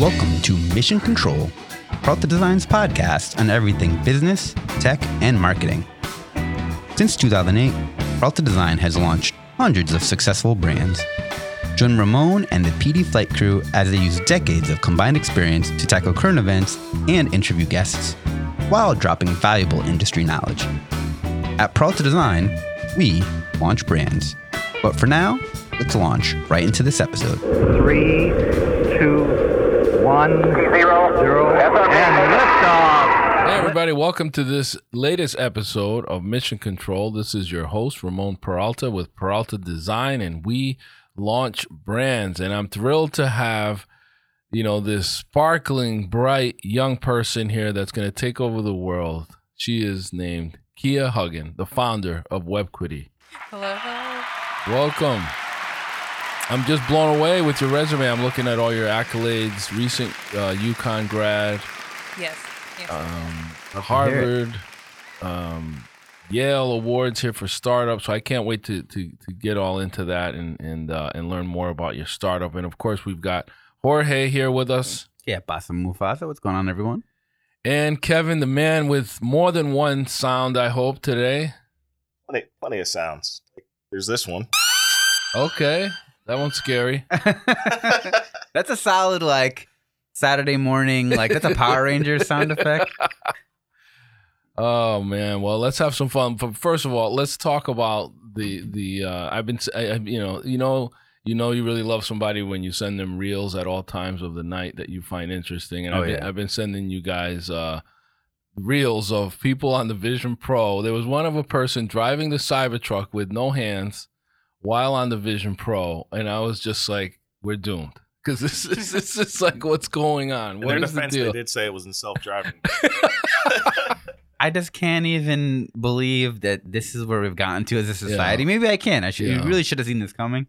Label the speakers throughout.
Speaker 1: Welcome to Mission Control, Peralta Design's podcast on everything business, tech, and marketing. Since 2008, Peralta Design has launched hundreds of successful brands. Join Ramon and the PD Flight crew as they use decades of combined experience to tackle current events and interview guests, while dropping valuable industry knowledge. At Peralta Design, we launch brands. But for now, let's launch right into this episode.
Speaker 2: Three, one, zero, zero, and liftoff.
Speaker 3: Hey, everybody, welcome to this latest episode of Mission Control. This is your host, Ramon Peralta with Peralta Design, and we launch brands. And I'm thrilled to have, you know, this sparkling, bright young person here that's going to take over the world. She is named Kia Huggan, the founder of WebQuity.
Speaker 4: Hello, hello.
Speaker 3: Welcome. I'm just blown away with your resume. I'm looking at all your accolades, recent uh, UConn grad,
Speaker 4: Yes. yes.
Speaker 3: um, Harvard, um, Yale awards here for startups. So I can't wait to to, to get all into that and and uh, and learn more about your startup. And of course, we've got Jorge here with us
Speaker 1: Yeah, Basa Mufasa, what's going on, everyone?
Speaker 3: and Kevin, the man with more than one sound. I hope today.
Speaker 5: plenty, plenty of sounds. There's this one.
Speaker 3: Okay, that one's scary.
Speaker 1: that's a solid like Saturday morning, like that's a Power Rangers sound effect.
Speaker 3: Oh man, well let's have some fun. But first of all, let's talk about the the. Uh, I've been, I, I- you know, you know, you know, you really love somebody when you send them reels at all times of the night that you find interesting. And
Speaker 1: Oh,
Speaker 3: I've, been,
Speaker 1: yeah.
Speaker 3: I've been sending you guys uh, reels of people on the Vision Pro. There was one of a person driving the Cybertruck with no hands while on the Vision Pro, and I was just like, we're doomed. Because this is this is like what's going on.
Speaker 5: In
Speaker 3: What
Speaker 5: their
Speaker 3: is the deal?
Speaker 5: they did say it was in self-driving.
Speaker 1: I just can't even believe that this is where we've gotten to as a society.
Speaker 3: Yeah.
Speaker 1: Maybe I can. I should.
Speaker 3: Yeah.
Speaker 1: You really should have seen this coming.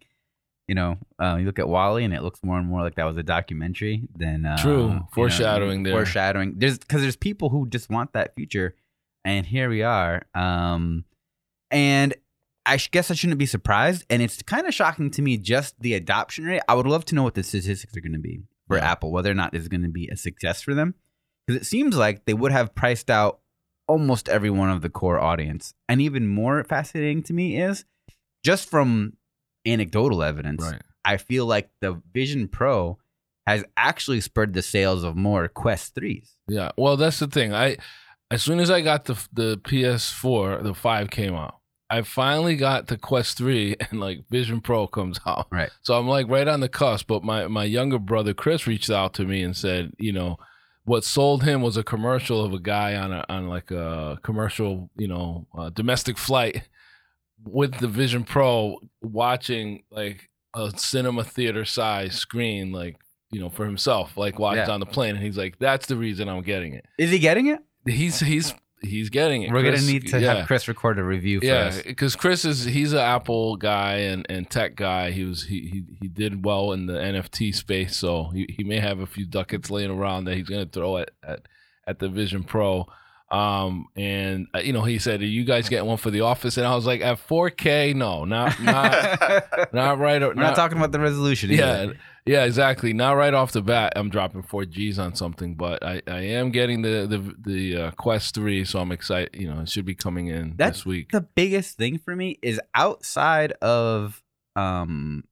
Speaker 1: You know, uh, you look at WALL-E, and it looks more and more like that was a documentary than uh,
Speaker 3: True.
Speaker 1: you know,
Speaker 3: Foreshadowing there.
Speaker 1: Foreshadowing. There's because there's people who just want that future, and here we are. Um, and I guess I shouldn't be surprised. And it's kind of shocking to me just the adoption rate. I would love to know what the statistics are going to be for
Speaker 3: Yeah.
Speaker 1: Apple, whether or not is going to be a success for them, because it seems like they would have priced out almost every one of the core audience. And even more fascinating to me is just from anecdotal evidence,
Speaker 3: Right.
Speaker 1: I feel like the Vision Pro has actually spurred the sales of more Quest 3s.
Speaker 3: Yeah. Well, that's the thing. I as soon as I got the the PS4, the 5 came out. I finally got the Quest 3 and like Vision Pro comes out.
Speaker 1: Right.
Speaker 3: So I'm like right on the cusp, but my my younger brother Chris reached out to me and said, you know, what sold him was a commercial of a guy on a on like a commercial, you know, uh, domestic flight with the Vision Pro watching like a cinema theater size screen like you know for himself like while he's
Speaker 1: Yeah.
Speaker 3: on the plane and he's like that's the reason i'm getting it
Speaker 1: Is he getting it?
Speaker 3: he's he's he's getting it
Speaker 1: We're
Speaker 3: Chris-
Speaker 1: gonna need to
Speaker 3: yeah.
Speaker 1: have Chris record a review for
Speaker 3: yeah because chris is he's an apple guy and and tech guy. He was he he, he did well in the nft space so he, he may have a few ducats laying around that he's gonna throw at at, at the vision pro um and uh, you know he said are you guys get one for the office and i was like at 4k no not not not right
Speaker 1: We're not, talking about the resolution.
Speaker 3: yeah,
Speaker 1: either.
Speaker 3: yeah, exactly. Not right off the bat, I'm dropping four G's on something, but I, I am getting the the the uh, Quest three, so I'm excited. You know, it should be coming in
Speaker 1: That's
Speaker 3: this week.
Speaker 1: the biggest thing for me is outside of um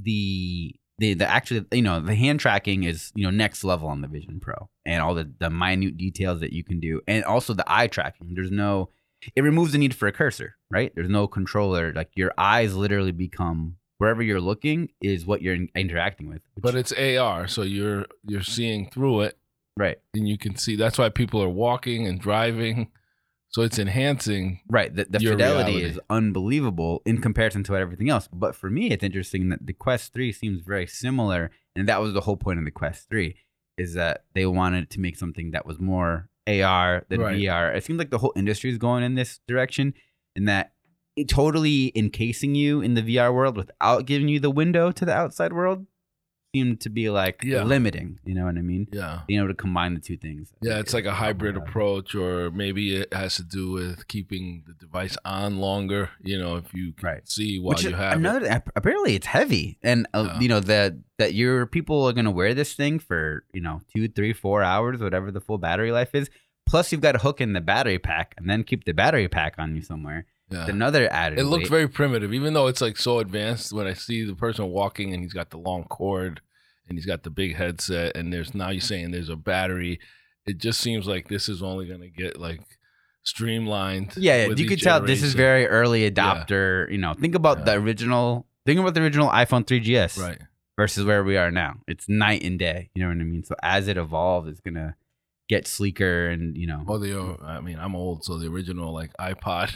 Speaker 1: the the the actually you know the hand tracking is you know next level on the Vision Pro and all the the minute details that you can do and also the eye tracking. There's no it removes the need for a cursor, right? There's no controller. Like your eyes literally become wherever you're looking is what you're in- interacting with.
Speaker 3: but it's AR, so you're you're seeing through it,
Speaker 1: right,
Speaker 3: and you can see. That's why people are walking and driving. So it's enhancing.
Speaker 1: right. The, the fidelity
Speaker 3: reality.
Speaker 1: is unbelievable in comparison to everything else. But for me, it's interesting that the Quest Three seems very similar, and that was the whole point of the Quest Three, is that they wanted to make something that was more AR than
Speaker 3: Right.
Speaker 1: VR. It seems like the whole industry is going in this direction, and that it totally encasing you in the VR world without giving you the window to the outside world. Seemed to be like
Speaker 3: Yeah.
Speaker 1: limiting. You know what I mean?
Speaker 3: Yeah.
Speaker 1: Being able to combine the two things. I
Speaker 3: Yeah, it's like a hybrid approach, or maybe it has to do with keeping the device on longer. You know, if you can
Speaker 1: Right.
Speaker 3: see while
Speaker 1: Which
Speaker 3: you have it.
Speaker 1: another ap- apparently it's heavy, and uh,
Speaker 3: Yeah.
Speaker 1: you know that that your people are gonna wear this thing for you know two, three, four hours, whatever the full battery life is. Plus, you've got to hook in the battery pack and then keep the battery pack on you somewhere.
Speaker 3: Yeah.
Speaker 1: It's another added.
Speaker 3: It looks very primitive, even though it's like so advanced. When I see the person walking and he's got the long cord and he's got the big headset, and there's now you're saying there's a battery, it just seems like this is only going to get like streamlined.
Speaker 1: Yeah, yeah, you could tell this is very early adopter. You know, think about the original. Think about the original iPhone 3GS
Speaker 3: right.
Speaker 1: versus where we are now. It's night and day. You know what I mean? So as it evolves, it's gonna get sleeker and you know.
Speaker 3: Well, the I mean, I'm old, so the original like iPod,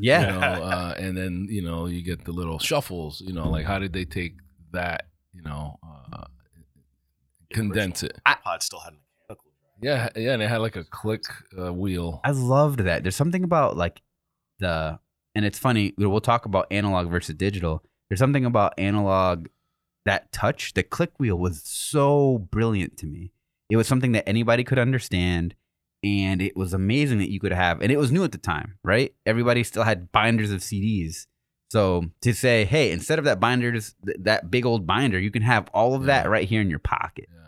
Speaker 1: yeah,
Speaker 3: you know, uh, and then you know you get the little shuffles. You know, like how did they take that? You know, uh, condense it.
Speaker 5: Pod still had mechanical.
Speaker 3: Yeah, yeah, and it had like a click uh, wheel.
Speaker 1: I loved that. There's something about like the, and it's funny. We'll talk about analog versus digital. There's something about analog that touch. The click wheel was so brilliant to me. It was something that anybody could understand, and it was amazing that you could have. And it was new at the time, right? Everybody still had binders of CDs. So to say, hey, instead of that binders, th- that big old binder, you can have all of that right here in your pocket.
Speaker 3: Yeah.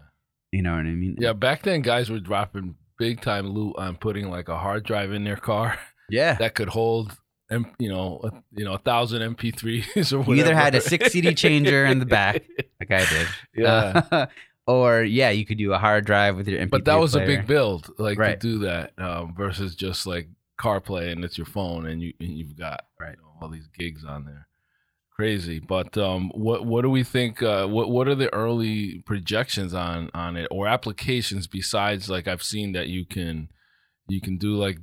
Speaker 1: You know what I mean?
Speaker 3: Yeah, back then guys were dropping big time loot on putting like a hard drive in their car
Speaker 1: Yeah.
Speaker 3: that could hold, M- you know, a, you know, a thousand MP3s or whatever.
Speaker 1: You either had a six CD changer in the back, like I did.
Speaker 3: yeah,
Speaker 1: Uh, or yeah, you could do a hard drive with your MP3
Speaker 3: but that was a big build, like
Speaker 1: Right.
Speaker 3: to do that um, versus just like CarPlay and it's your phone and you and you've got
Speaker 1: Right.
Speaker 3: you know, all these gigs on there. Crazy, but um, what what do we think? Uh, what what are the early projections on on it or applications besides like I've seen that you can you can do like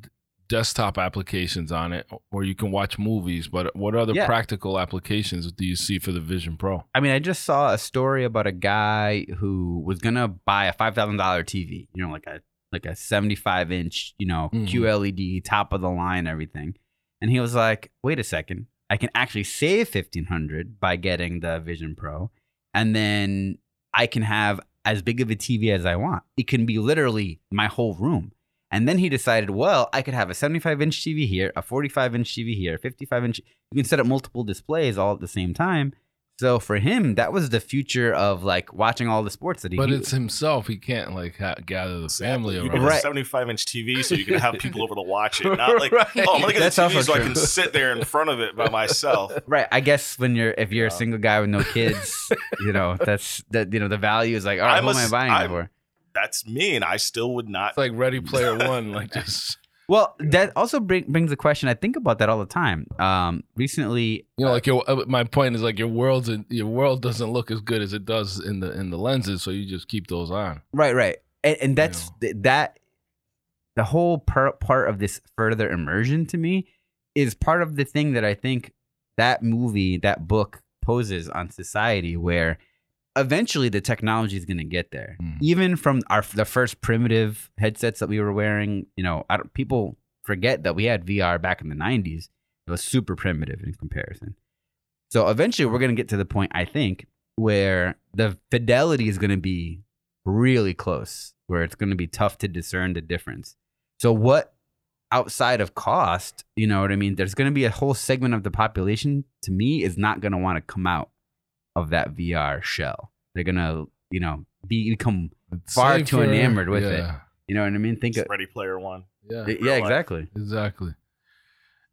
Speaker 3: desktop applications on it or you can watch movies. But what other
Speaker 1: Yeah.
Speaker 3: practical applications do you see for the Vision Pro?
Speaker 1: I mean, I just saw a story about a guy who was gonna buy a five thousand dollar TV. You know, like a like a seventy five inch, you know,
Speaker 3: Mhm.
Speaker 1: QLED, top of the line, everything. And he was like, "Wait a second, I can actually save fifteen hundred by getting the Vision Pro, and then I can have as big of a TV as I want. It can be literally my whole room." And then he decided, well, I could have a 75 inch TV here, a 45 inch TV here, 55 inch. You can set up multiple displays all at the same time. So for him, that was the future of like watching all the sports that he.
Speaker 3: But
Speaker 1: he-
Speaker 3: it's himself. He can't like ha- gather the family
Speaker 5: You
Speaker 3: around.
Speaker 1: Right.
Speaker 5: 75 inch TV so you can have people over to watch it. Not like,
Speaker 3: Right.
Speaker 5: oh, I'm gonna get
Speaker 1: That's
Speaker 5: a TV so I can sit there in front of it by myself.
Speaker 1: right. I guess when you're if you're a single guy with no kids, you know that's that you know the value is like, all right,
Speaker 5: I'm
Speaker 1: who
Speaker 5: a
Speaker 1: am I buying it
Speaker 5: I'm-
Speaker 1: for?
Speaker 5: That's me, and I still would not.
Speaker 3: It's like Ready Player One, like just
Speaker 1: Well, that also bring, brings a question. I think about that all the time. Um, recently,
Speaker 3: you know, like your. uh, My point is like your world's your world doesn't look as good as it does in the in the lenses, so you just keep those on.
Speaker 1: Right, right, and, and that's th- that. The whole per- part of this further immersion to me is part of the thing that I think that movie, that book poses on society, where eventually the technology is going to get there.
Speaker 3: Mm.
Speaker 1: Even from our the first primitive headsets that we were wearing, you know, I don't, people forget that we had VR back in the '90s. It was super primitive in comparison. So eventually, we're going to get to the point, I think, where the fidelity is going to be really close, where it's going to be tough to discern the difference. So, what outside of cost, you know what I mean? There's going to be a whole segment of the population, to me, is not going to want to come out of that VR shell. They're going to, you know, be become,
Speaker 3: It's
Speaker 1: Far too enamored with it. you know what I mean? Think of,
Speaker 5: Ready Player One.
Speaker 3: Yeah,
Speaker 1: yeah,
Speaker 5: real life.
Speaker 1: exactly.
Speaker 3: exactly.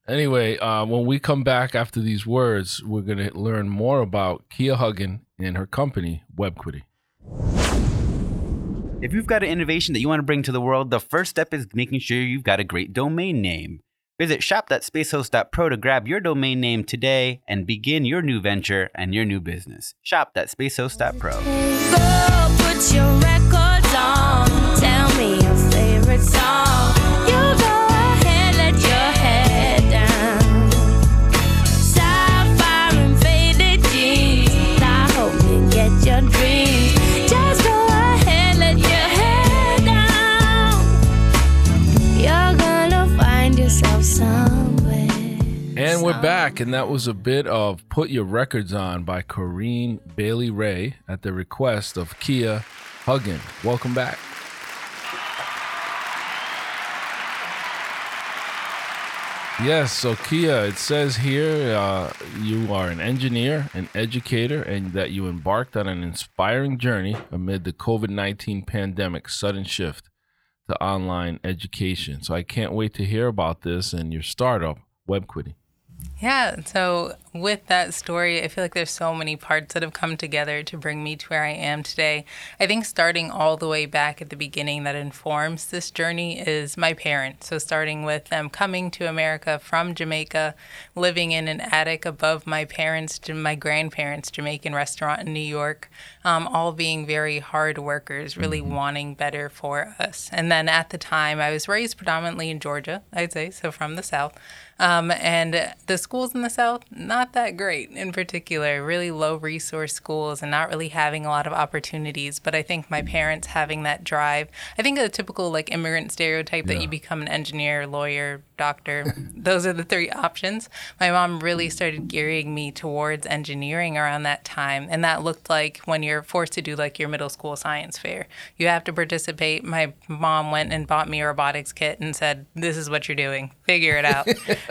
Speaker 3: Anyway, uh, when we come back after these words, we're gonna learn more about Kia Huggan and her company, WebQuity.
Speaker 1: If you've got an innovation that you want to bring to the world, the first step is making sure you've got a great domain name. Visit shop.spacehost.pro to grab your domain name today and begin your new venture and your new business. Shop.spacehost.pro.
Speaker 6: Go put your records on. Tell me your favorite song. And
Speaker 3: that was a bit of Put Your Records On by Corinne Bailey Rae at the request of Kia Huggan. Welcome back. Yes, so Kia, it says here uh, you are an engineer, an educator, and that you embarked on an inspiring journey amid the COVID 19 pandemic sudden shift to online education. So I can't wait to hear about this and your startup, WebQuity.
Speaker 4: Yeah, so with that story, I feel like there's so many parts that have come together to bring me to where I am today. I think starting all the way back at the beginning that informs this journey is my parents. So starting with them coming to America from Jamaica, living in an attic above my parents, and my grandparents' Jamaican restaurant in New York, um, all being very hard workers, really wanting better for us. And then at the time, I was raised predominantly in Georgia, I'd say, so from the South. Um, and the schools in the South, not that great in particular, really low resource schools and not really having a lot of opportunities. But I think my parents having that drive, I think a typical like immigrant stereotype that you become an engineer, lawyer, doctor, those are the three options. My mom really started gearing me towards engineering around that time. And that looked like when you're forced to do like your middle school science fair, you have to participate. My mom went and bought me a robotics kit and said, This is what you're doing, figure it out.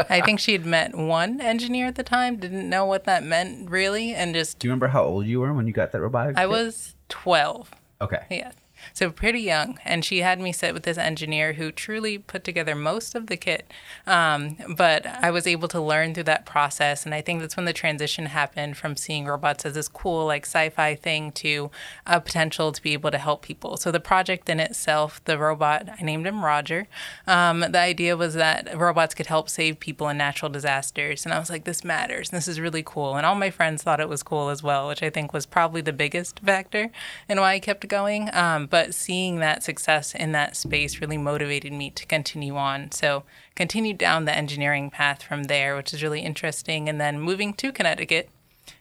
Speaker 4: I think she had met one engineer at the time, didn't know what that meant really, and just
Speaker 1: Do you remember how old you were when you got that robotics?
Speaker 4: I
Speaker 1: kit?
Speaker 4: was 12.
Speaker 1: Okay.
Speaker 4: Yeah. So pretty young. And she had me sit with this engineer who truly put together most of the kit. Um, but I was able to learn through that process. And I think that's when the transition happened from seeing robots as this cool, like sci fi thing to a potential to be able to help people. So the project in itself, the robot, I named him Roger. Um, the idea was that robots could help save people in natural disasters. And I was like, this matters. This is really cool. And all my friends thought it was cool as well, which I think was probably the biggest factor in why I kept going. Um, but seeing that success in that space really motivated me to continue on. So continued down the engineering path from there, which is really interesting. And then moving to Connecticut,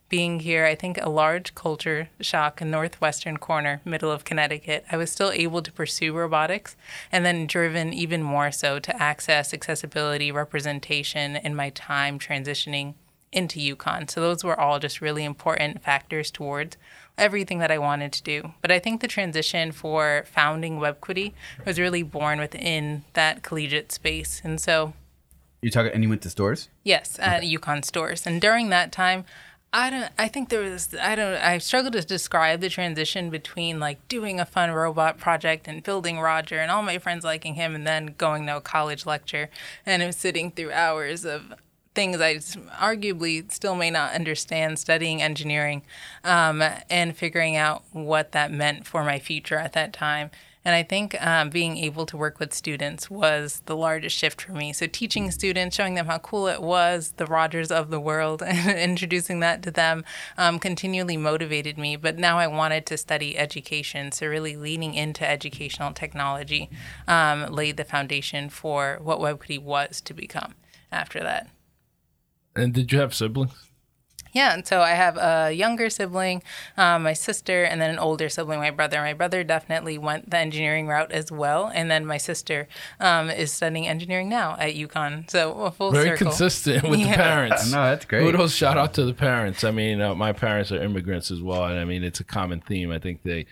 Speaker 4: being here, I think a large culture shock in northwestern corner, middle of Connecticut, I was still able to pursue robotics and then driven even more so to access accessibility representation in my time transitioning into UConn. So those were all just really important factors towards everything that I wanted to do. But I think the transition for founding WebQuity was really born within that collegiate space. And so
Speaker 1: You talking? And you went to Storrs?
Speaker 4: Yes, at UConn Storrs. And during that time, I don't I think there was I don't I struggle to describe the transition between like doing a fun robot project and building Roger and all my friends liking him and then going to a college lecture and sitting through hours of things I arguably still may not understand studying engineering um, and figuring out what that meant for my future at that time. And I think um, being able to work with students was the largest shift for me. So, teaching students, showing them how cool it was, the Rogers of the world, and introducing that to them um, continually motivated me. But now I wanted to study education. So, really leaning into educational technology um, laid the foundation for what WebQuity was to become after that.
Speaker 3: And did you have siblings?
Speaker 4: Yeah, and so I have a younger sibling, um, my sister, and then an older sibling, my brother. My brother definitely went the engineering route as well, and then my sister um, is studying engineering now at UConn. So a full
Speaker 3: Very
Speaker 4: circle.
Speaker 3: consistent with
Speaker 4: Yeah.
Speaker 3: the parents.
Speaker 1: No, that's great.
Speaker 3: Kudos, shout out to the parents. I mean, uh, my parents are immigrants as well, and I mean, it's a common theme. I think they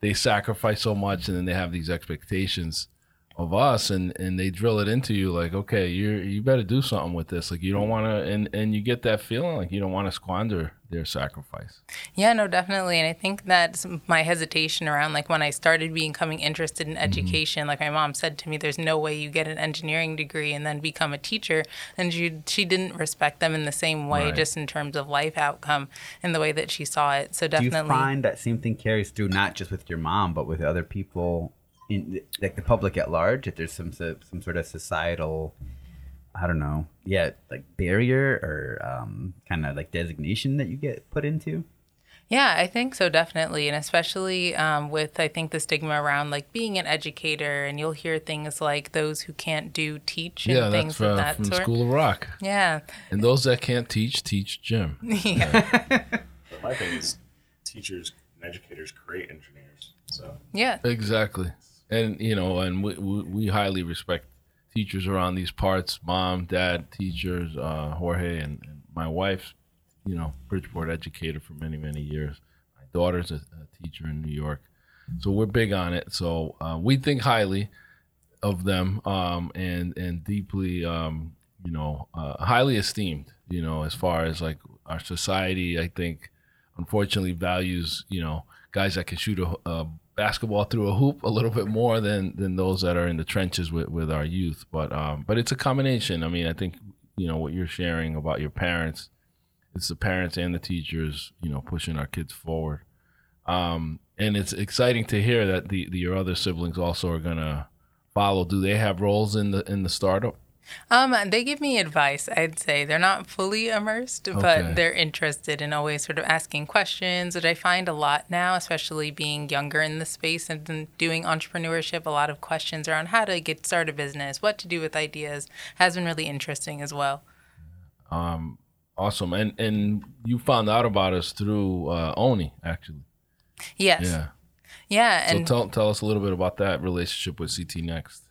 Speaker 3: they sacrifice so much, and then they have these expectations of us, and and they drill it into you like, okay, you you better do something with this. Like you don't want to, and and you get that feeling like you don't want to squander their sacrifice.
Speaker 4: Yeah, no, definitely. And I think that's my hesitation around like when I started becoming interested in mm-hmm. education, like my mom said to me, there's no way you get an engineering degree and then become a teacher. And she, she didn't respect them in the same way,
Speaker 3: Right.
Speaker 4: just in terms of life outcome and the way that she saw it. So definitely
Speaker 1: Do you
Speaker 4: definitely.
Speaker 1: find that same thing carries through not just with your mom, but with other people, in like the public at large? If there's some some sort of societal, I don't know, yeah, like barrier or um, kind of like designation that you get put into.
Speaker 4: Yeah, I think so, definitely. And especially um, with, I think, the stigma around like being an educator, and you'll hear things like those who can't do teach and
Speaker 3: yeah,
Speaker 4: things
Speaker 3: that's
Speaker 4: of
Speaker 3: from,
Speaker 4: that
Speaker 3: from
Speaker 4: sort.
Speaker 3: School of Rock.
Speaker 4: Yeah.
Speaker 3: And those that can't teach, teach gym.
Speaker 4: yeah.
Speaker 5: My thing is, teachers and educators create engineers. So
Speaker 4: Yeah.
Speaker 3: Exactly. And you know, and we, we, we highly respect teachers around these parts, mom, dad, teachers, uh, Jorge and, and my wife's, you know, Bridgeport educator for many many years. My daughter's a, a teacher in New York, so we're big on it. So uh, we think highly of them um, and and deeply, um, you know, uh, highly esteemed. You know, as far as like our society, I think unfortunately values you know guys that can shoot a, a basketball through a hoop a little bit more than than those that are in the trenches with with our youth. But um, but it's a combination. I mean, I think you know what you're sharing about your parents. It's the parents and the teachers, you know, pushing our kids forward. Um, and it's exciting to hear that the, the your other siblings also are gonna follow. Do they have roles in the in the startup?
Speaker 4: Um, they give me advice. I'd say they're not fully immersed,
Speaker 3: Okay.
Speaker 4: but they're interested in always sort of asking questions, which I find a lot now, especially being younger in the space and doing entrepreneurship. A lot of questions around how to get start a business, what to do with ideas, has been really interesting as well.
Speaker 3: Um, awesome. And and you found out about us through uh, Oni actually.
Speaker 4: Yes.
Speaker 3: Yeah.
Speaker 4: Yeah,
Speaker 3: So
Speaker 4: and
Speaker 3: tell tell us a little bit about that relationship with CT Next.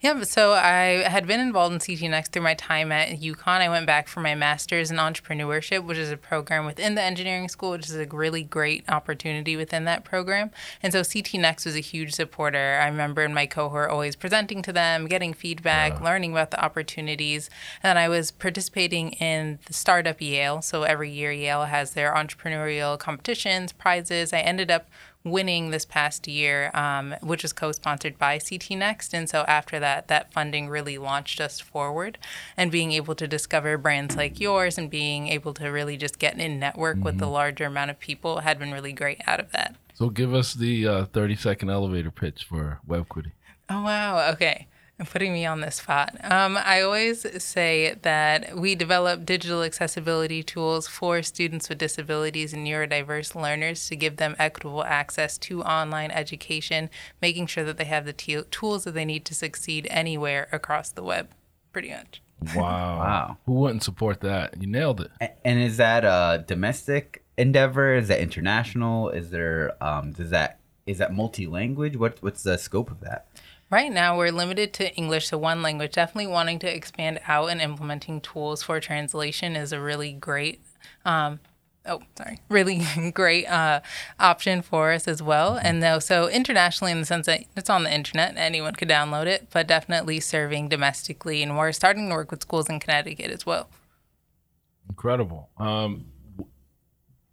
Speaker 4: Yeah, so I had been involved in CT Next through my time at UConn. I went back for my master's in entrepreneurship, which is a program within the engineering school, which is a really great opportunity within that program. And so CT Next was a huge supporter. I remember in my cohort always presenting to them, getting feedback, learning about the opportunities. And I was participating in the Startup Yale. So every year, Yale has their entrepreneurial competitions, prizes. I ended up winning this past year, um, which was co-sponsored by CT Next. And so after that, that funding really launched us forward, and being able to discover brands like yours and being able to really just get in network with the larger amount of people had been really great out of that.
Speaker 3: So give us the uh, thirty second elevator pitch for WebQuity.
Speaker 4: Oh wow. Okay. And putting me on the spot. Um, I always say that we develop digital accessibility tools for students with disabilities and neurodiverse learners to give them equitable access to online education, making sure that they have the te- tools that they need to succeed anywhere across the web. Pretty much.
Speaker 3: Wow.
Speaker 1: Wow.
Speaker 3: Who wouldn't support that? You nailed it.
Speaker 1: And is that a domestic endeavor? Is that international? Is there um does that is that multi-language? What what's the scope of that?
Speaker 4: Right now, we're limited to English, so one language. Definitely wanting to expand out and implementing tools for translation is a really great, um, oh, sorry, really great uh, option for us as well. And though, so internationally, in the sense that it's on the internet, anyone could download it, but definitely serving domestically. And we're starting to work with schools in Connecticut as well.
Speaker 3: Incredible. Um,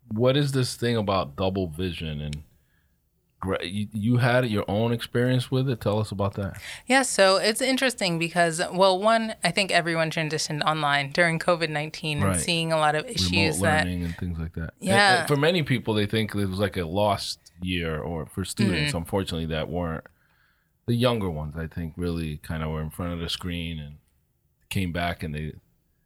Speaker 3: what is this thing about double vision and you, you had your own experience with it? Tell us about that.
Speaker 4: Yeah, so it's interesting because, well, one, I think everyone transitioned online during COVID 19
Speaker 3: Right.
Speaker 4: and seeing a lot of
Speaker 3: Remote
Speaker 4: issues that.
Speaker 3: learning and things like that.
Speaker 4: Yeah.
Speaker 3: and for many people, they think it was like a lost year, or for students,
Speaker 4: Mm-hmm.
Speaker 3: unfortunately, that weren't the younger ones. I think really kind of were in front of the screen and came back and they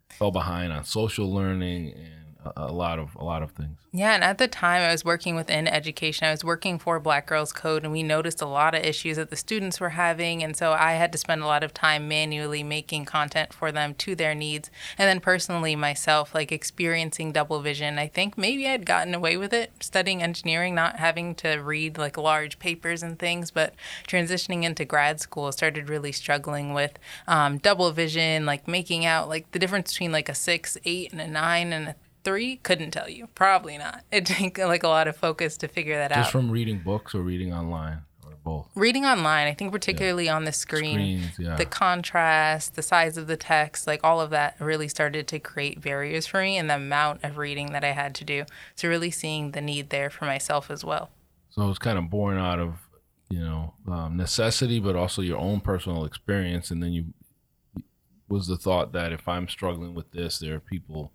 Speaker 3: fell behind on social learning and a, lot of a lot of things.
Speaker 4: Yeah, and at the time I was working within education. I was working for Black Girls Code, and we noticed a lot of issues that the students were having. And so I had to spend a lot of time manually making content for them to their needs. And then personally, myself, like experiencing double vision, I think maybe I'd gotten away with it studying engineering, not having to read like large papers and things. But transitioning into grad school, started really struggling with um, double vision, like making out like the difference between like a six, eight, and a nine, and a three couldn't tell you. Probably not. It take like a lot of focus to figure that
Speaker 3: Just
Speaker 4: out.
Speaker 3: Just from reading books or reading online or both.
Speaker 4: reading online i think particularly on the screen.
Speaker 3: Screens, yeah.
Speaker 4: the contrast the size of the text like all of that really started to create barriers for me and the amount of reading that i had to do. So really seeing the need there for myself as well.
Speaker 3: So it's kind of born out of you know um, necessity, but also your own personal experience. And then you was the thought that if I'm struggling with this, there are people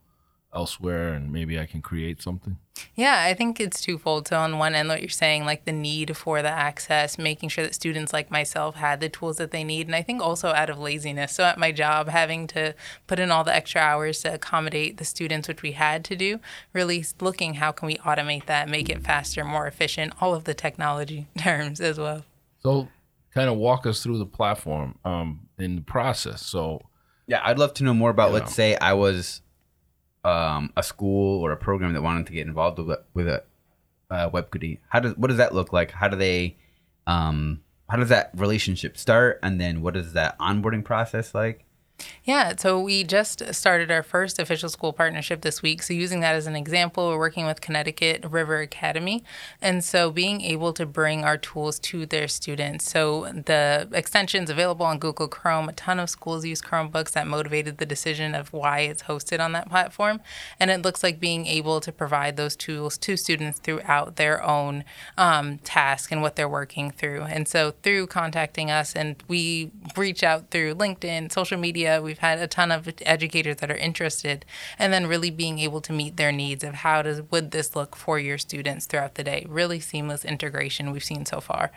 Speaker 3: elsewhere, and maybe I can create something.
Speaker 4: Yeah, I think it's twofold. So on one end, what you're saying, like the need for the access, making sure that students like myself had the tools that they need, and I think also out of laziness. So at my job, having to put in all the extra hours to accommodate the students, which we had to do, really looking how can we automate that, make it faster, more efficient, all of the technology terms as well.
Speaker 3: So kind of walk us through the platform um, in the process. So
Speaker 1: Yeah, I'd love to know more about.
Speaker 3: Yeah.
Speaker 1: Let's say I was um, a school or a program that wanted to get involved with a, uh, WebQuity. How does what does that look like? How do they? Um, how does that relationship start? And then what is that onboarding process like?
Speaker 4: Yeah, so we just started our first official school partnership this week. So, using that as an example, we're working with Connecticut River Academy. And so, being able to bring our tools to their students. So, the extensions available on Google Chrome, a ton of schools use Chromebooks that motivated the decision of why it's hosted on that platform. And it looks like being able to provide those tools to students throughout their own um, task and what they're working through. And so, through contacting us, and we reach out through LinkedIn, social media, we've had a ton of educators that are interested, and then really being able to meet their needs of how does would this look for your students throughout the day. Really seamless integration we've seen so far.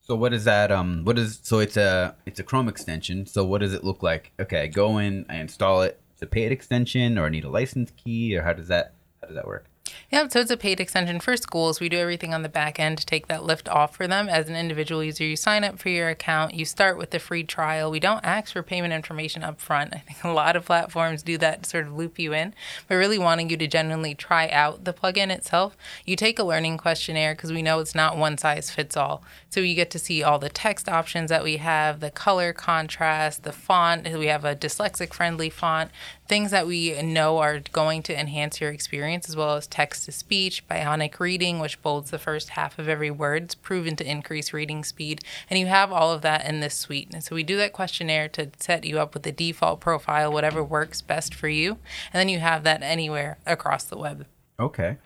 Speaker 1: So what is that? Um, what is so it's a it's a Chrome extension. So what does it look like? Okay, I go in, I install it. It's a paid extension, or I need a license key, or how does that how does that work?
Speaker 4: Yeah, so it's a paid extension for schools. We do everything on the back end to take that lift off for them. As an individual user, you sign up for your account, you start with the free trial. We don't ask for payment information up front. I think a lot of platforms do that to sort of loop you in, but really wanting you to genuinely try out the plugin itself. You take a learning questionnaire because we know it's not one size fits all. So you get to see all the text options that we have, the color contrast, the font. We have a dyslexic friendly font, things that we know are going to enhance your experience, as well as text to speech, bionic reading, which bolds the first half of every word, it's proven to increase reading speed. And you have all of that in this suite. And so we do that questionnaire to set you up with the default profile, whatever works best for you. And then you have that anywhere across the web.
Speaker 1: Okay.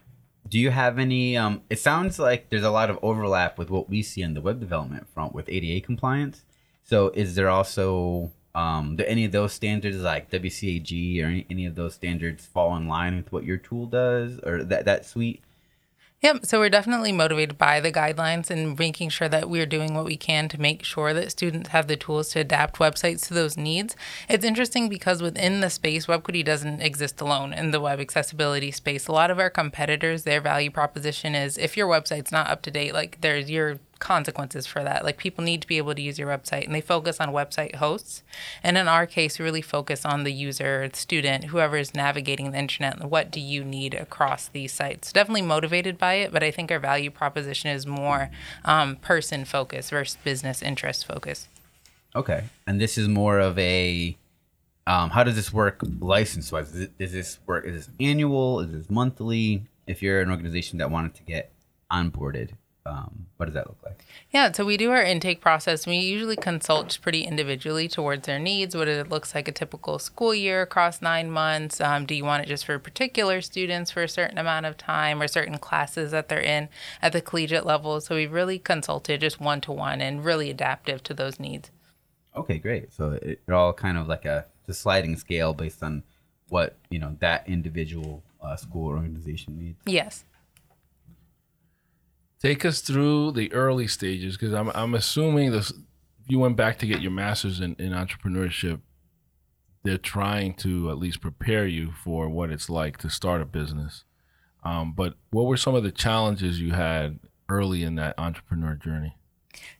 Speaker 1: Do you have any? Um, it sounds like there's a lot of overlap with what we see on the web development front with ADA compliance. So, is there also um, do any of those standards like WCAG or any, any of those standards fall in line with what your tool does or that that suite?
Speaker 4: Yep. So we're definitely motivated by the guidelines and making sure that we're doing what we can to make sure that students have the tools to adapt websites to those needs. It's interesting because within the space, WebQuity doesn't exist alone in the web accessibility space. A lot of our competitors, their value proposition is if your website's not up to date, like there's your consequences for that. Like people need to be able to use your website and they focus on website hosts. And in our case, really focus on the user, the student, whoever is navigating the internet what do you need across these sites. Definitely motivated by it, but I think our value proposition is more um, person focused versus business interest focused.
Speaker 1: Okay. And this is more of a um, how does this work license wise? Does this work? Is this annual? Is this monthly? If you're an organization that wanted to get onboarded, um, what does that look like?
Speaker 4: Yeah, so we do our intake process. We usually consult pretty individually towards their needs. What it looks like a typical school year across nine months. Um, do you want it just for particular students for a certain amount of time or certain classes that they're in at the collegiate level? So we've really consulted just one to one and really adaptive to those needs.
Speaker 1: Okay, great. So it, it all kind of like a, a sliding scale based on what you know that individual uh, school or organization needs.
Speaker 4: Yes.
Speaker 3: Take us through the early stages because I'm I'm assuming this. You went back to get your master's in, in entrepreneurship. They're trying to at least prepare you for what it's like to start a business. Um, but what were some of the challenges you had early in that entrepreneur journey?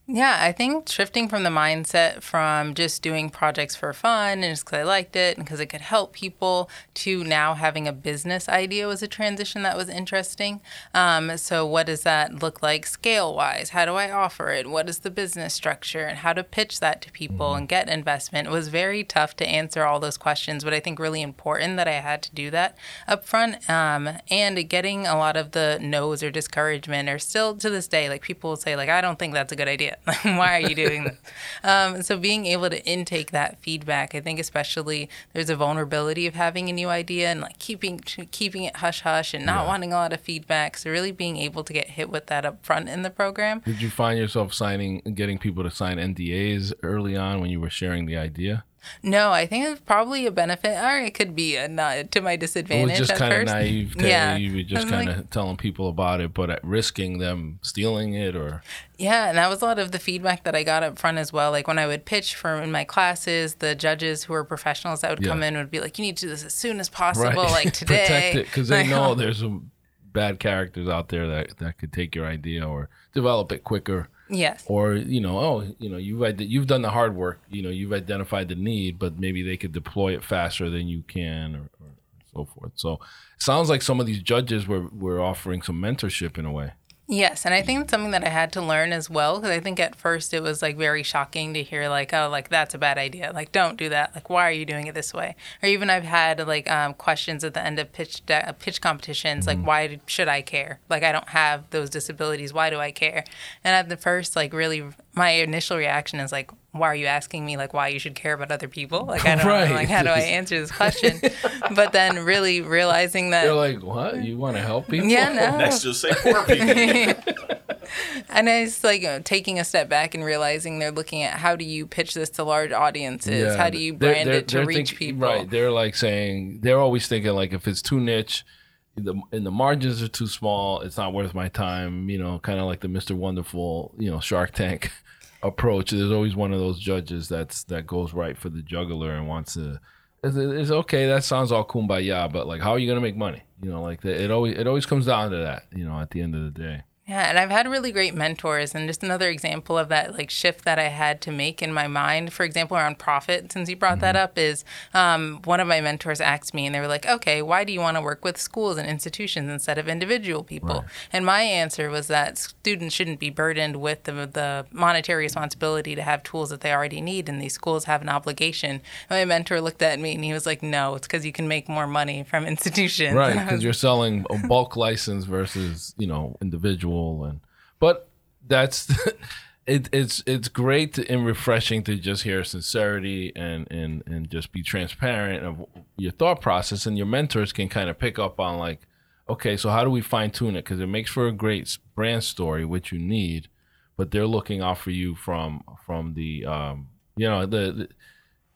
Speaker 4: Yeah, I think shifting from the mindset from just doing projects for fun and just because I liked it and because it could help people to now having a business idea was a transition that was interesting. Um, so, what does that look like scale wise? How do I offer it? What is the business structure and how to pitch that to people and get investment? It was very tough to answer all those questions, but I think really important that I had to do that up front. Um, and getting a lot of the no's or discouragement or still to this day, like people will say, like, I don't think that's a good idea. Why are you doing this? Um, so being able to intake that feedback, I think especially there's a vulnerability of having a new idea and like keeping keeping it hush hush and not
Speaker 3: Yeah.
Speaker 4: wanting a lot of feedback. So really being able to get hit with that up front in the program.
Speaker 3: Did you find yourself signing, getting people to sign NDAs early on when you were sharing the idea?
Speaker 4: No, I think it's probably a benefit, or it could be a not to my disadvantage.
Speaker 3: It was just kind of naive. To,
Speaker 4: Yeah.
Speaker 3: you were just kind
Speaker 4: like-
Speaker 3: of telling people about it, but at risking them stealing it or
Speaker 4: Yeah, and that was a lot of the feedback that I got up front as well. Like when I would pitch for in my classes, the judges who were professionals that would
Speaker 3: Yeah.
Speaker 4: come in would be like, "You need to do this as soon as possible, like today."
Speaker 3: protect it because they
Speaker 4: Like,
Speaker 3: know there's some bad characters out there that that could take your idea or develop it quicker.
Speaker 4: Yes.
Speaker 3: or you know oh you know you've you've done the hard work you know you've identified the need but maybe they could deploy it faster than you can or, or so forth so sounds like some of these judges were were offering some mentorship in a way
Speaker 4: Yes, and I think it's something that I had to learn as well because I think at first it was like very shocking to hear like, oh, like that's a bad idea. Like, don't do that. Like, why are you doing it this way? Or even I've had like um, questions at the end of pitch de- pitch competitions, like, why should I care? Like, I don't have those disabilities. Why do I care? And at the first, like, really, my initial reaction is like, why are you asking me like why you should care about other people? Like, I don't
Speaker 3: Right.
Speaker 4: know. Like, how do I answer this question? but then really realizing that
Speaker 3: They're like, what? You want to help people?
Speaker 4: yeah, no.
Speaker 5: Next, you'll say poor people.
Speaker 4: And it's like uh, taking a step back and realizing they're looking at how do you pitch this to large audiences? how do you
Speaker 3: They're-
Speaker 4: brand
Speaker 3: they're-
Speaker 4: it to reach
Speaker 3: thinking-
Speaker 4: people?
Speaker 3: Right. They're like saying they're always thinking like if it's too niche, the and the margins are too small, it's not worth my time. You know, kind of like the Mister Wonderful, you know, Shark Tank approach. There's always one of those judges that's that goes right for the juggler and wants to. It's, it's okay. That sounds all kumbaya, but like, how are you gonna make money? You know, like the, it always it always comes down to that. You know, at the end of the day.
Speaker 4: Yeah, and I've had really great mentors, and just another example of that like shift that I had to make in my mind. For example, around profit, since you brought that up, is um, one of my mentors asked me, and they were like, "Okay, why do you want to work with schools and institutions instead of individual people?" And my answer was that students shouldn't be burdened with the the monetary responsibility to have tools that they already need, and these schools have an obligation. And my mentor looked at me, and he was like, "No, it's because you can make more money from institutions."
Speaker 3: right because you're selling a bulk license versus you know individual and but that's it, it's it's great to, and refreshing to just hear sincerity and and and just be transparent of your thought process and your mentors can kind of pick up on like okay so how do we fine tune it? Because it makes for a great brand story which you need but they're looking out for you from from the um you know the, the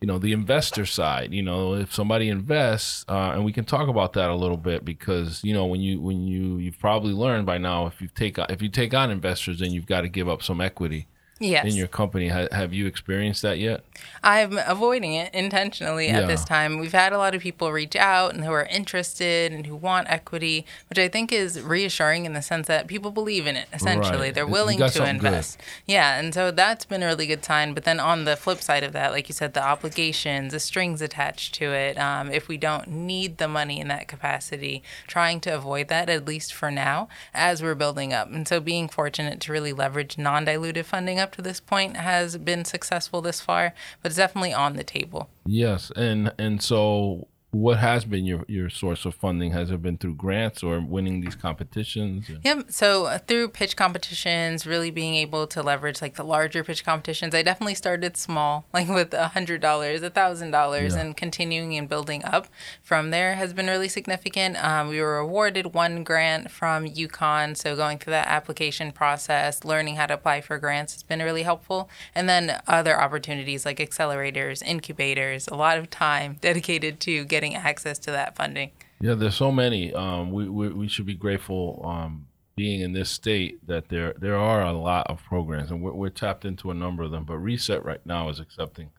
Speaker 3: you know the investor side you know if somebody invests uh, and we can talk about that a little bit because you know when you when you you've probably learned by now if you take if you take on investors then you've got to give up some equity
Speaker 4: yes.
Speaker 3: in your company ha- have you experienced that yet
Speaker 4: I'm avoiding it intentionally at this time. We've had a lot of people reach out and who are interested and who want equity, which I think is reassuring in the sense that people believe in it. Essentially,
Speaker 3: Right.
Speaker 4: they're willing to
Speaker 3: something good.
Speaker 4: invest. Yeah, and so that's been a really good sign. But then on the flip side of that, like you said, the obligations, the strings attached to it. Um, if we don't need the money in that capacity, trying to avoid that at least for now as we're building up. And so being fortunate to really leverage non-dilutive funding up to this point has been successful this far, but it's definitely on the table.
Speaker 3: yes and and so what has been your your source of funding has it been through grants or winning these competitions
Speaker 4: Yep. So uh, through pitch competitions, really being able to leverage like the larger pitch competitions, I definitely started small, like with a hundred dollars, a thousand dollars, and continuing and building up from there has been really significant. Um, we were awarded one grant from UConn, so going through that application process, learning how to apply for grants has been really helpful. And then other opportunities like accelerators, incubators, a lot of time dedicated to getting access to that funding.
Speaker 3: Yeah, there's so many. Um, we, we we should be grateful um, being in this state that there there are a lot of programs, and we're, we're tapped into a number of them. But Reset right now is accepting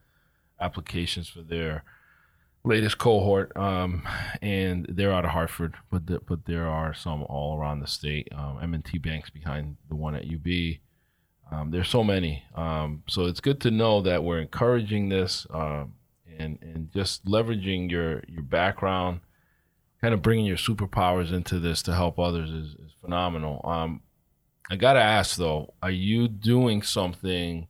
Speaker 3: applications for their latest cohort, um, and they're out of Hartford, but the, but there are some all around the state. Um, M&T Bank's behind the one at UB. Um, there's so many, um, so it's good to know that we're encouraging this um, and and just leveraging your your background kind of bringing your superpowers into this to help others is, is phenomenal. Um, I gotta ask though, are you doing something?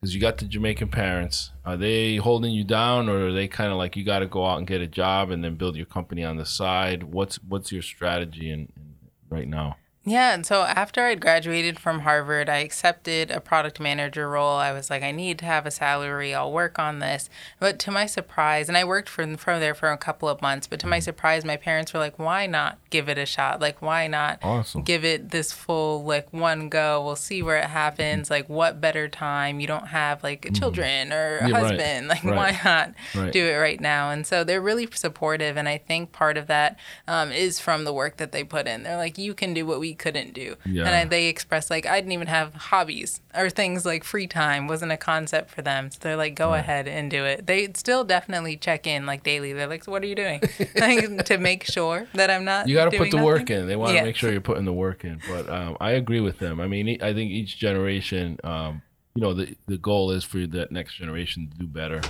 Speaker 3: Because you got the Jamaican parents, are they holding you down, or are they kind of like you got to go out and get a job and then build your company on the side? What's what's your strategy in, in right now?
Speaker 4: Yeah, and so after I'd graduated from Harvard, I accepted a product manager role. I was like, I need to have a salary. I'll work on this. But to my surprise, and I worked from from there for a couple of months. But to my surprise, my parents were like, "Why not give it a shot? Like, why not
Speaker 3: Awesome.
Speaker 4: give it this full like one go? We'll see where it happens. Like, what better time? You don't have like children or a
Speaker 3: Yeah, right,
Speaker 4: husband. Like,
Speaker 3: right,
Speaker 4: why not
Speaker 3: right.
Speaker 4: do it right now?" And so they're really supportive, and I think part of that um, is from the work that they put in. They're like, "You can do what we couldn't do,"
Speaker 3: Yeah.
Speaker 4: and I, they express like, "I didn't even have hobbies or things like free time wasn't a concept for them." So they're like, "Go ahead and do it." They still definitely check in like daily. They're like, so "What are you doing?" like, to make sure that I'm not.
Speaker 3: You got to put the
Speaker 4: nothing.
Speaker 3: work in. They want to
Speaker 4: Yeah.
Speaker 3: make sure you're putting the work in. But um, I agree with them. I mean, I think each generation, um, you know, the the goal is for that next generation to do better.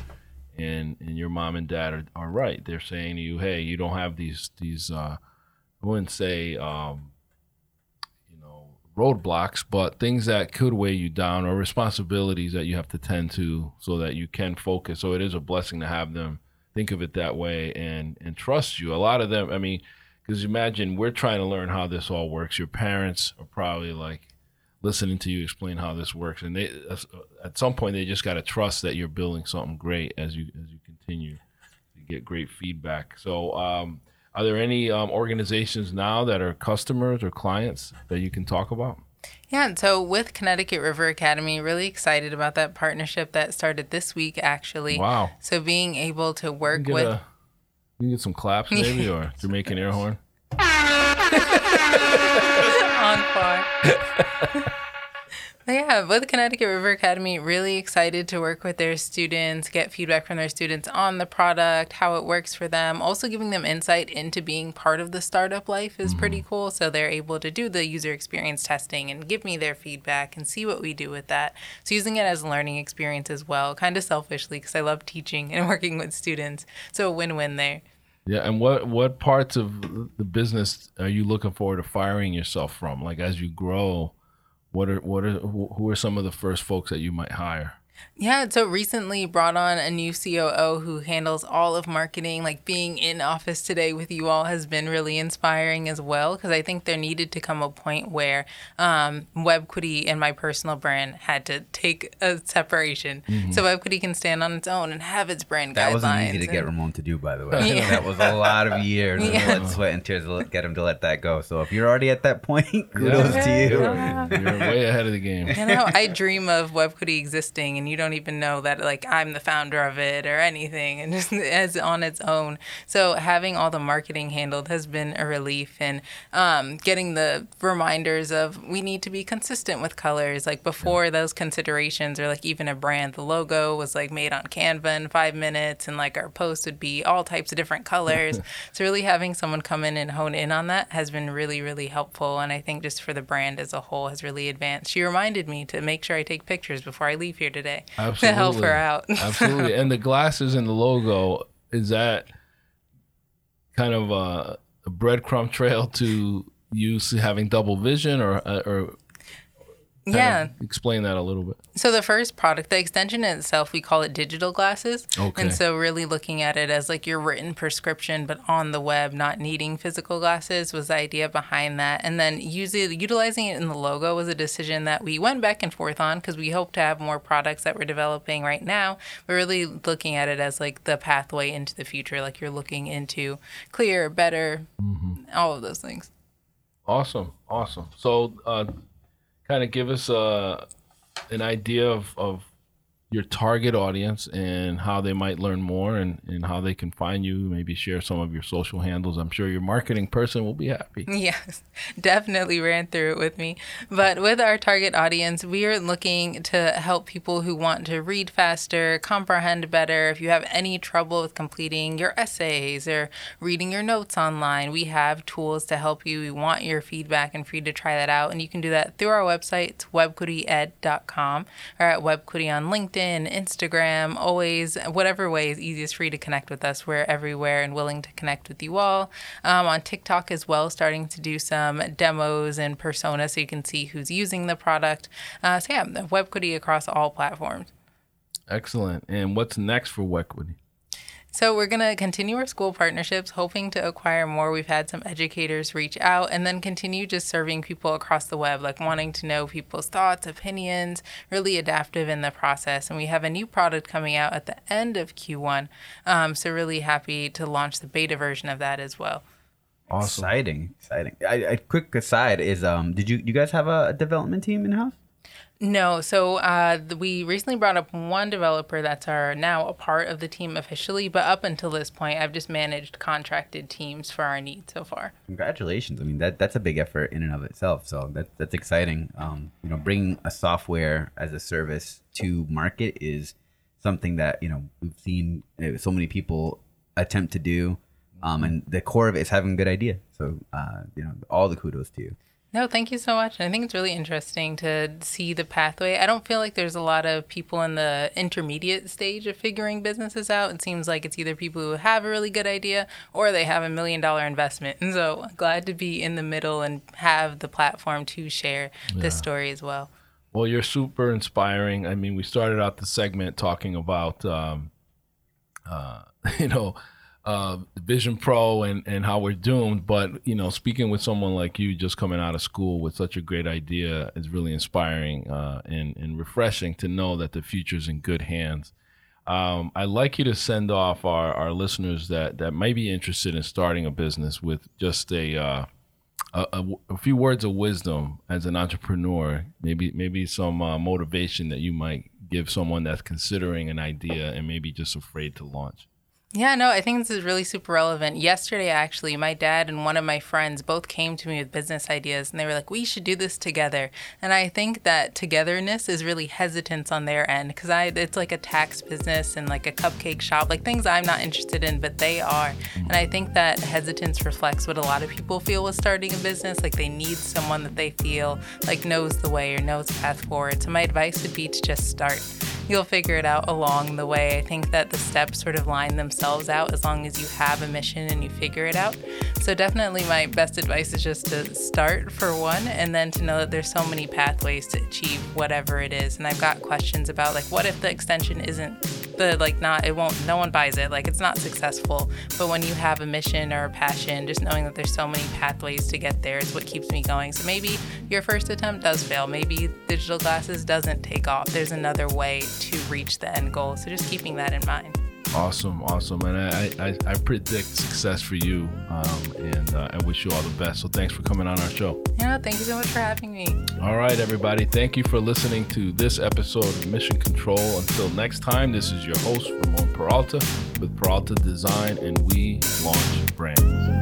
Speaker 3: And and your mom and dad are, are right. They're saying to you, hey, you don't have these these. Uh, I wouldn't say, um, roadblocks, but things that could weigh you down or responsibilities that you have to tend to so that you can focus. So it is a blessing to have them think of it that way and and trust you. A lot of them, I mean, because imagine we're trying to learn how this all works. Your parents are probably like listening to you explain how this works, and they at some point they just got to trust that you're building something great as you as you continue to get great feedback. So. um are there any um, organizations now that are customers or clients that you can talk about?
Speaker 4: Yeah, and so with Connecticut River Academy, really excited about that partnership that started this week, actually.
Speaker 3: Wow.
Speaker 4: So being able to work with.
Speaker 3: a, you can get some claps maybe or Jamaican air horn.
Speaker 4: on par. But yeah, with Connecticut River Academy, really excited to work with their students, get feedback from their students on the product, how it works for them. Also, giving them insight into being part of the startup life is pretty mm-hmm. cool. So they're able to do the user experience testing and give me their feedback and see what we do with that. So using it as a learning experience as well, kind of selfishly because I love teaching and working with students. So a win-win there.
Speaker 3: Yeah, and what what parts of the business are you looking forward to firing yourself from? Like as you grow, what are what are who are some of the first folks that you might hire?
Speaker 4: Yeah, so recently brought on a new COO who handles all of marketing. Like being in office today with you all has been really inspiring as well because I think there needed to come a point where um, WebQuity and my personal brand had to take a separation. So WebQuity can stand on its own and have its brand
Speaker 1: That
Speaker 4: guidelines.
Speaker 1: wasn't easy to get Ramon to do, by the way.
Speaker 4: Yeah.
Speaker 1: That was a lot of years of
Speaker 4: Yeah.
Speaker 1: blood, sweat, and tears to get him to let that go. So if you're already at that point, kudos to you.
Speaker 4: Yeah.
Speaker 3: You're way ahead of the game.
Speaker 4: you know, I dream of WebQuity existing, and you don't even know that like I'm the founder of it or anything, and just as on its own. So having all the marketing handled has been a relief, and um, getting the reminders of we need to be consistent with colors. Like before those considerations, or like even a brand, the logo was like made on Canva in five minutes, and like our post would be all types of different colors. so really having someone come in and hone in on that has been really really helpful, and I think just for the brand as a whole has really advanced. She reminded me to make sure I take pictures before I leave here today to help her out.
Speaker 3: Absolutely. And the glasses and the logo is that kind of a, a breadcrumb trail to you having double vision, or uh, or
Speaker 4: yeah.
Speaker 3: explain that a little bit.
Speaker 4: So the first product, the extension itself, we call it digital glasses.
Speaker 3: Okay.
Speaker 4: And so really looking at it as like your written prescription, but on the web, not needing physical glasses was the idea behind that. And then using, utilizing it in the logo was a decision that we went back and forth on because we hope to have more products that we're developing right now. We're really looking at it as like the pathway into the future, like you're looking into clear, better, all of those things.
Speaker 3: Awesome, awesome. So, uh, kind of give us uh, an idea of, of your target audience and how they might learn more and, and how they can find you. Maybe share some of your social handles. I'm sure your marketing person will be happy.
Speaker 4: Yes, definitely ran through it with me. But with our target audience, we are looking to help people who want to read faster, comprehend better. If you have any trouble with completing your essays or reading your notes online, we have tools to help you. We want your feedback and for you to try that out. And you can do that through our website, webquityed.com or at webquity on LinkedIn, Instagram, always, whatever way is easiest for you to connect with us. We're everywhere and willing to connect with you all. Um, on TikTok as well, starting to do some demos and personas so you can see who's using the product. Uh, so yeah, WebQuity across all platforms.
Speaker 3: Excellent. And what's next for WebQuity?
Speaker 4: So we're going to continue our school partnerships, hoping to acquire more. We've had some educators reach out and then continue just serving people across the web, like wanting to know people's thoughts, opinions, really adaptive in the process. And we have a new product coming out at the end of Q1. Um, so really happy to launch the beta version of that as well.
Speaker 3: Awesome.
Speaker 1: Exciting, exciting. I, a quick aside is, um, did you you guys have a development team in house?
Speaker 4: No, so uh, we recently brought up one developer that's our now a part of the team officially, but up until this point, I've just managed contracted teams for our needs so far.
Speaker 1: Congratulations! I mean that that's a big effort in and of itself. So that that's exciting. Um, you know, bringing a software as a service to market is something that you know we've seen so many people attempt to do. Um, and the core of it is having a good idea. So uh, you know, all the kudos to you.
Speaker 4: No, thank you so much. I think it's really interesting to see the pathway. I don't feel like there's a lot of people in the intermediate stage of figuring businesses out. It seems like it's either people who have a really good idea or they have a million dollar investment. And so glad to be in the middle and have the platform to share this story as well.
Speaker 3: Well, you're super inspiring. I mean, we started out the segment talking about, um, uh, you know, uh, Vision Pro and, and how we're doomed. But, you know, speaking with someone like you just coming out of school with such a great idea is really inspiring uh, and, and refreshing to know that the future's in good hands. Um, I'd like you to send off our, our listeners that, that might be interested in starting a business with just a, uh, a, a, a few words of wisdom as an entrepreneur, maybe maybe some uh, motivation that you might give someone that's considering an idea and maybe just afraid to launch.
Speaker 4: Yeah, no, I think this is really super relevant. Yesterday, actually, my dad and one of my friends both came to me with business ideas and they were like, we should do this together. And I think that togetherness is really hesitance on their end because I it's like a tax business and like a cupcake shop, like things I'm not interested in, but they are. And I think that hesitance reflects what a lot of people feel with starting a business. Like they need someone that they feel like knows the way or knows the path forward. So my advice would be to just start you'll figure it out along the way. I think that the steps sort of line themselves out as long as you have a mission and you figure it out. So, definitely, my best advice is just to start for one and then to know that there's so many pathways to achieve whatever it is. And I've got questions about, like, what if the extension isn't the like not it won't no one buys it. Like it's not successful. But when you have a mission or a passion just knowing that there's so many pathways to get there is what keeps me going. So maybe your first attempt does fail. Maybe digital glasses doesn't take off. There's another way to reach the end goal. So just keeping that in mind
Speaker 3: Awesome, awesome, and I I, I predict success for you, um, and uh, I wish you all the best. So thanks for coming on our show.
Speaker 4: yeah thank you so much for having me
Speaker 3: All right, everybody, thank you for listening to this episode of Mission Control. Until next time, this is your host Ramon Peralta with Peralta Design, and we launch brands.